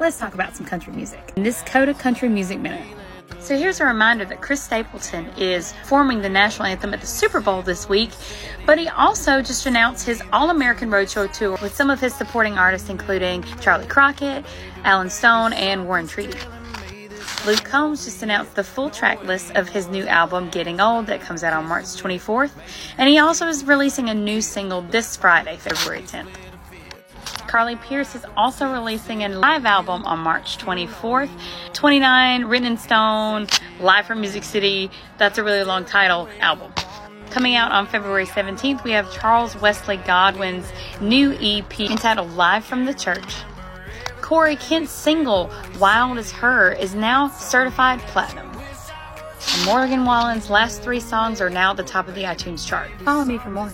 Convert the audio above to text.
Let's talk about some country music. In this Coda Country Music Minute. So here's a reminder that Chris Stapleton is forming the national anthem at the Super Bowl this week, but he also just announced his All American Roadshow tour with some of his supporting artists, including Charley Crockett, Allen Stone, and War and Treaty. Luke Combs just announced the full track list of his new album, Getting Old, that comes out on March 24th, and he also is releasing a new single this Friday, February 10th. Carly Pearce is also releasing a live album on March 24th. 29, written in stone, live from Music City. That's a really long title album. Coming out on February 17th, we have Charles Wesley Godwin's new EP entitled Live from the Church. Corey Kent's single, Wild as Her, is now certified platinum. Morgan Wallen's last three songs are now at the top of the iTunes chart. Follow me for more.